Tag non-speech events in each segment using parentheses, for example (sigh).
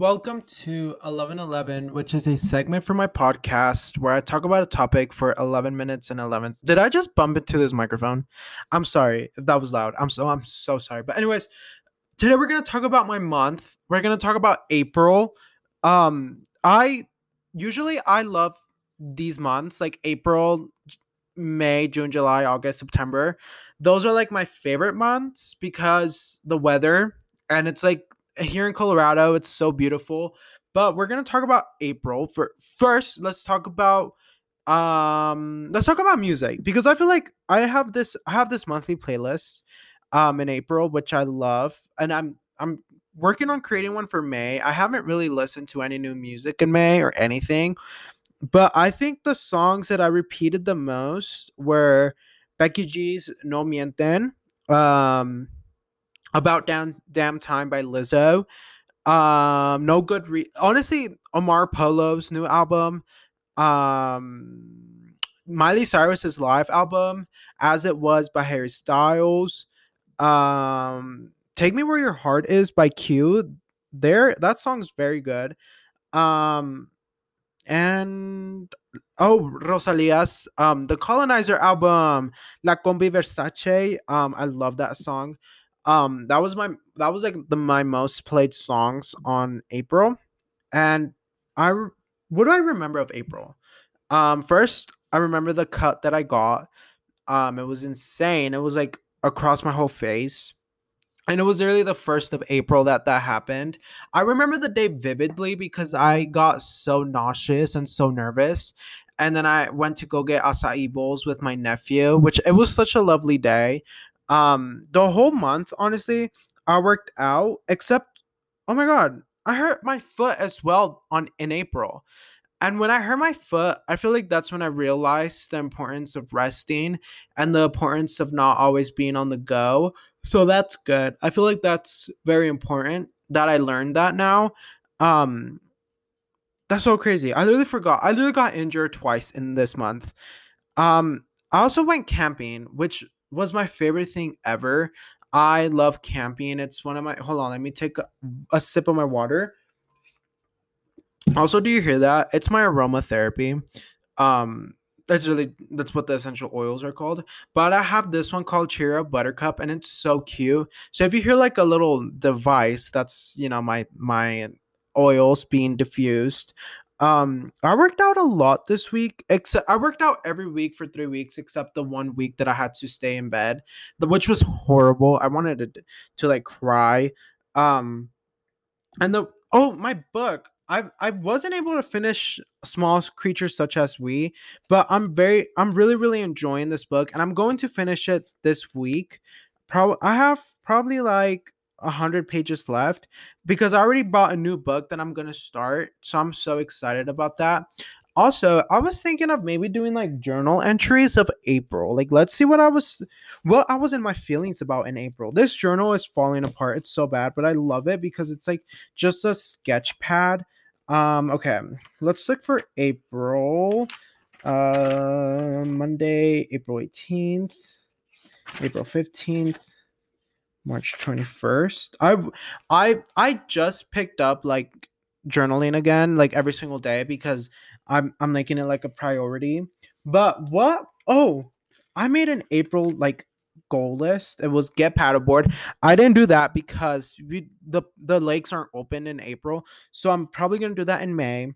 Welcome to 1111, which is a segment for my podcast where I talk about a topic for 11 minutes and 11. Did I just bump into this microphone? I'm sorry if that was loud. I'm so I'm so sorry. But anyways, today we're going to talk about my month. We're going to talk about April. Um I usually I love these months like April, May, June, July, August, September. Those are like my favorite months because the weather and it's like here in Colorado, it's so beautiful. But we're gonna talk about April. For first, let's talk about um let's talk about music because I feel like I have this I have this monthly playlist um in April which I love and I'm I'm working on creating one for May. I haven't really listened to any new music in May or anything, but I think the songs that I repeated the most were Becky G's No Mienten, um about Damn Damn Time by Lizzo. Um, no good. Re- Honestly, Omar Apollo's new album. Um, Miley Cyrus's live album, As It Was by Harry Styles. Um, Take Me Where Your Heart Is by Q. There, that song's very good. Um, and oh Rosalia's um the Colonizer album La Combi Versace um I love that song um that was my that was like the my most played songs on April and I what do I remember of April um first I remember the cut that I got um it was insane it was like across my whole face and it was literally the first of April that that happened. I remember the day vividly because I got so nauseous and so nervous. And then I went to go get acai bowls with my nephew, which it was such a lovely day. Um, the whole month, honestly, I worked out, except, oh my god, I hurt my foot as well on in April. And when I hurt my foot, I feel like that's when I realized the importance of resting and the importance of not always being on the go. So that's good. I feel like that's very important that I learned that now. Um that's so crazy. I literally forgot. I literally got injured twice in this month. Um I also went camping, which was my favorite thing ever. I love camping. It's one of my hold on, let me take a, a sip of my water. Also, do you hear that? It's my aromatherapy. Um that's really that's what the essential oils are called. But I have this one called Cheer Up Buttercup and it's so cute. So if you hear like a little device, that's you know my my oils being diffused. Um, I worked out a lot this week. Except I worked out every week for three weeks, except the one week that I had to stay in bed, which was horrible. I wanted to to like cry. Um, and the oh my book. I I wasn't able to finish small creatures such as we, but I'm very I'm really really enjoying this book, and I'm going to finish it this week. Probably I have probably like a hundred pages left because I already bought a new book that I'm gonna start. So I'm so excited about that. Also, I was thinking of maybe doing like journal entries of April. Like, let's see what I was, what I was in my feelings about in April. This journal is falling apart. It's so bad, but I love it because it's like just a sketch pad. Um, okay, let's look for April. Uh, Monday, April 18th, April 15th, March 21st. I I I just picked up like journaling again like every single day because I'm I'm making it like a priority. But what? Oh, I made an April like goal list. It was get paddleboard. I didn't do that because we the the lakes aren't open in April. So I'm probably going to do that in May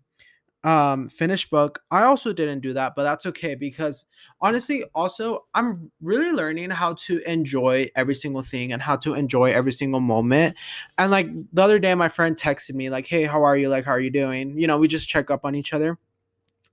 um finished book. I also didn't do that but that's okay because honestly also i'm really learning how to enjoy every single thing and how to enjoy every single moment. And like the other day my friend texted me like hey how are you? Like how are you doing? You know we just check up on each other.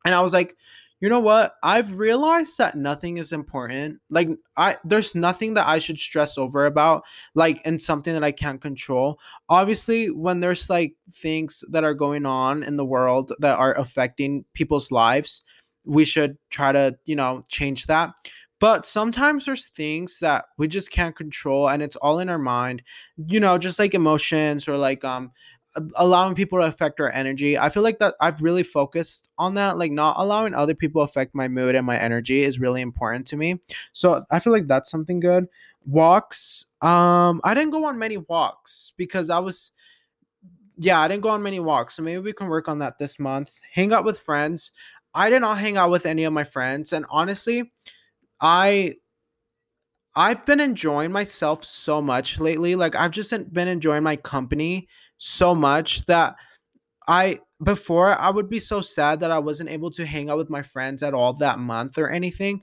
And i was like you know what? I've realized that nothing is important. Like I there's nothing that I should stress over about like and something that I can't control. Obviously, when there's like things that are going on in the world that are affecting people's lives, we should try to, you know, change that. But sometimes there's things that we just can't control and it's all in our mind. You know, just like emotions or like um allowing people to affect our energy. I feel like that I've really focused on that. Like not allowing other people affect my mood and my energy is really important to me. So I feel like that's something good. Walks. Um, I didn't go on many walks because I was yeah, I didn't go on many walks. So maybe we can work on that this month. Hang out with friends. I did not hang out with any of my friends. And honestly, I I've been enjoying myself so much lately. Like I've just been enjoying my company so much that I before I would be so sad that I wasn't able to hang out with my friends at all that month or anything.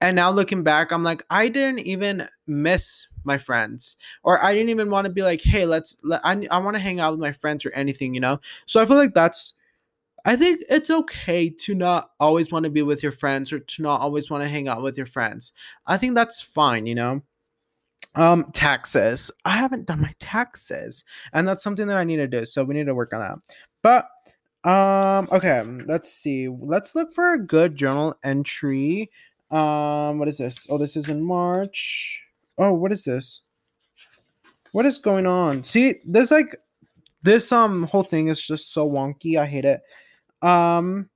And now looking back, I'm like, I didn't even miss my friends, or I didn't even want to be like, hey, let's, let, I, I want to hang out with my friends or anything, you know? So I feel like that's, I think it's okay to not always want to be with your friends or to not always want to hang out with your friends. I think that's fine, you know? Um, taxes. I haven't done my taxes, and that's something that I need to do. So we need to work on that. But um, okay, let's see. Let's look for a good journal entry. Um, what is this? Oh, this is in March. Oh, what is this? What is going on? See, there's like this um whole thing is just so wonky. I hate it. Um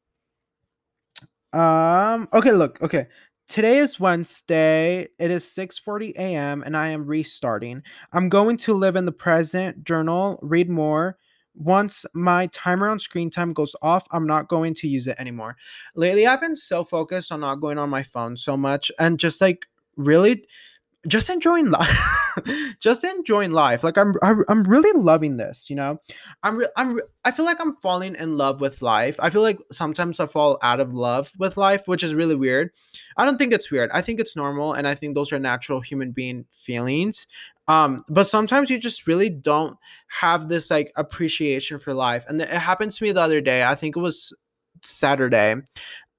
um okay, look. Okay. Today is Wednesday. It is 6:40 a.m. and I am restarting. I'm going to live in the present, journal, read more. Once my timer on screen time goes off, I'm not going to use it anymore. Lately, I've been so focused on not going on my phone so much and just like really just enjoying life (laughs) just enjoying life. Like i'm i'm really loving this you know? I'm re- i'm re- i feel like i'm falling in love with life. I feel like sometimes i fall out of love with life which is really weird. I don't think it's weird. I think it's normal and i think those are natural human being feelings. Um but sometimes you just really don't have this like appreciation for life. And it happened to me the other day. I think it was saturday.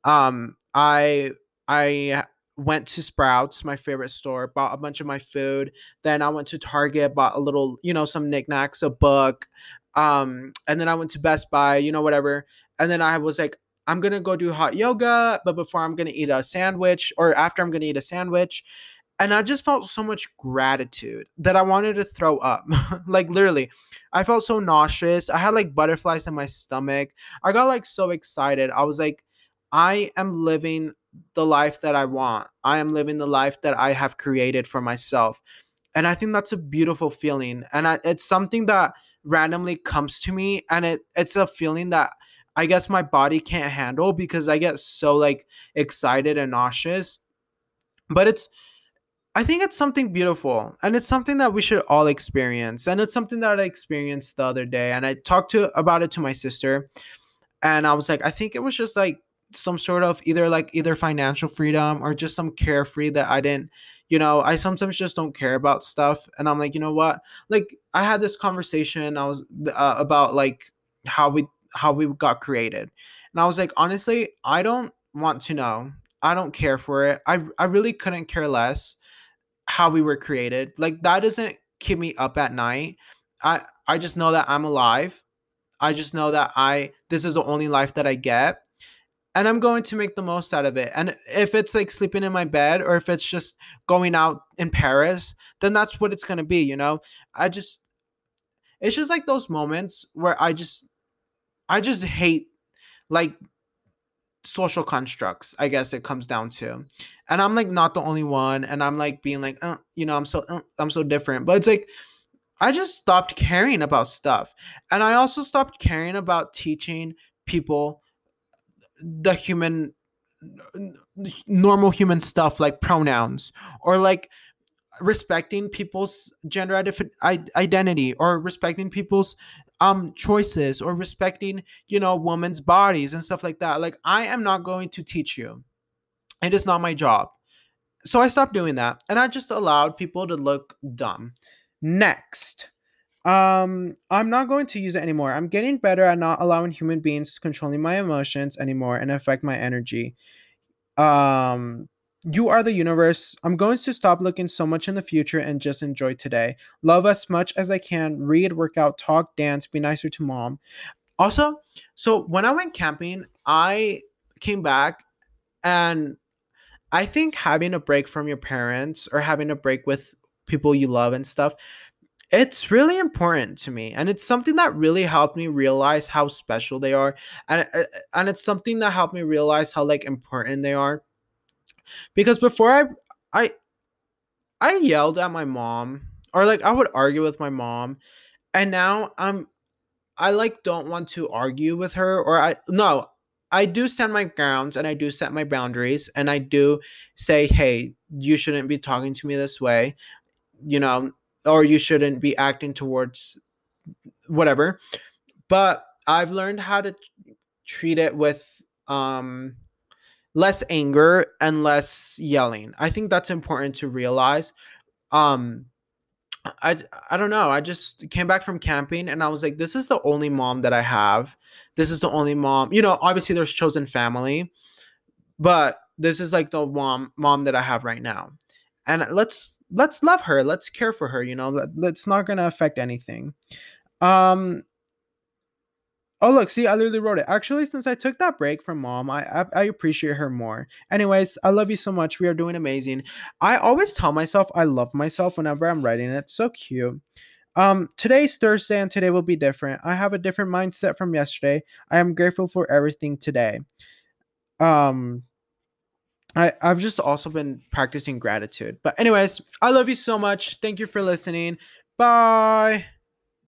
Um i i went to Sprouts, my favorite store, bought a bunch of my food. Then I went to Target, bought a little, you know, some knickknacks, a book. Um, and then I went to Best Buy, you know, whatever. And then I was like, I'm gonna go do hot yoga, but before I'm gonna eat a sandwich, or after I'm gonna eat a sandwich. And I just felt so much gratitude that I wanted to throw up. (laughs) like literally, I felt so nauseous. I had like butterflies in my stomach. I got like so excited. I was like, I am living the life that I want. I am living the life that I have created for myself. And I think that's a beautiful feeling. And I, it's something that randomly comes to me and it it's a feeling that I guess my body can't handle because I get so like excited and nauseous. But it's I think it's something beautiful and it's something that we should all experience. And it's something that I experienced the other day and I talked to about it to my sister and I was like I think it was just like some sort of either like either financial freedom or just some carefree that I didn't you know i sometimes just don't care about stuff. And i'm like you know what? Like i had this conversation i was uh, about like how we how we got created. And i was like honestly i don't want to know. I don't care for it. I i really couldn't care less how we were created. Like that doesn't keep me up at night. I i just know that i'm alive. I just know that i this is the only life that i get and I'm going to make the most out of it. And if it's like sleeping in my bed or if it's just going out in Paris, then that's what it's going to be, you know? I just it's just like those moments where I just I just hate like social constructs, I guess it comes down to. And I'm like not the only one and I'm like being like, uh, you know, I'm so uh, I'm so different. But it's like I just stopped caring about stuff. And I also stopped caring about teaching people the human normal human stuff like pronouns or like respecting people's gender identity or respecting people's um choices or respecting you know women's bodies and stuff like that. Like i am not going to teach you. It is not my job. So i stopped doing that and i just allowed people to look dumb. Next um, I'm not going to use it anymore. I'm getting better at not allowing human beings to controlling my emotions anymore and affect my energy. Um, you are the universe. I'm going to stop looking so much in the future and just enjoy today. Love as much as I can. Read, work out, talk, dance, be nicer to mom. Also, so when I went camping, I came back and I think having a break from your parents or having a break with people you love and stuff it's really important to me and it's something that really helped me realize how special they are and uh, and it's something that helped me realize how like important they are because before i i i yelled at my mom or like i would argue with my mom and now i'm I like don't want to argue with her or I no, I do stand my grounds and I do set my boundaries and I do say, "Hey, you shouldn't be talking to me this way." You know, or you shouldn't be acting towards whatever. But I've learned how to treat it with um less anger and less yelling. I think that's important to realize. Um I I don't know. I just came back from camping and I was like this is the only mom that I have. This is the only mom. You know, obviously there's chosen family, but this is like the mom mom that I have right now. And let's let's love her. Let's care for her, you know. That that's not to affect anything. Um Oh look, see, I literally wrote it. Actually, since I took that break from mom, I, I I appreciate her more. Anyways, I love you so much. We are doing amazing. I always tell myself I love myself whenever I'm writing it. So cute. Um, today's Thursday and today will be different. I have a different mindset from yesterday. I am grateful for everything today. Um, I, I've just also been practicing gratitude. But anyways, I love you so much. Thank you for listening. Bye.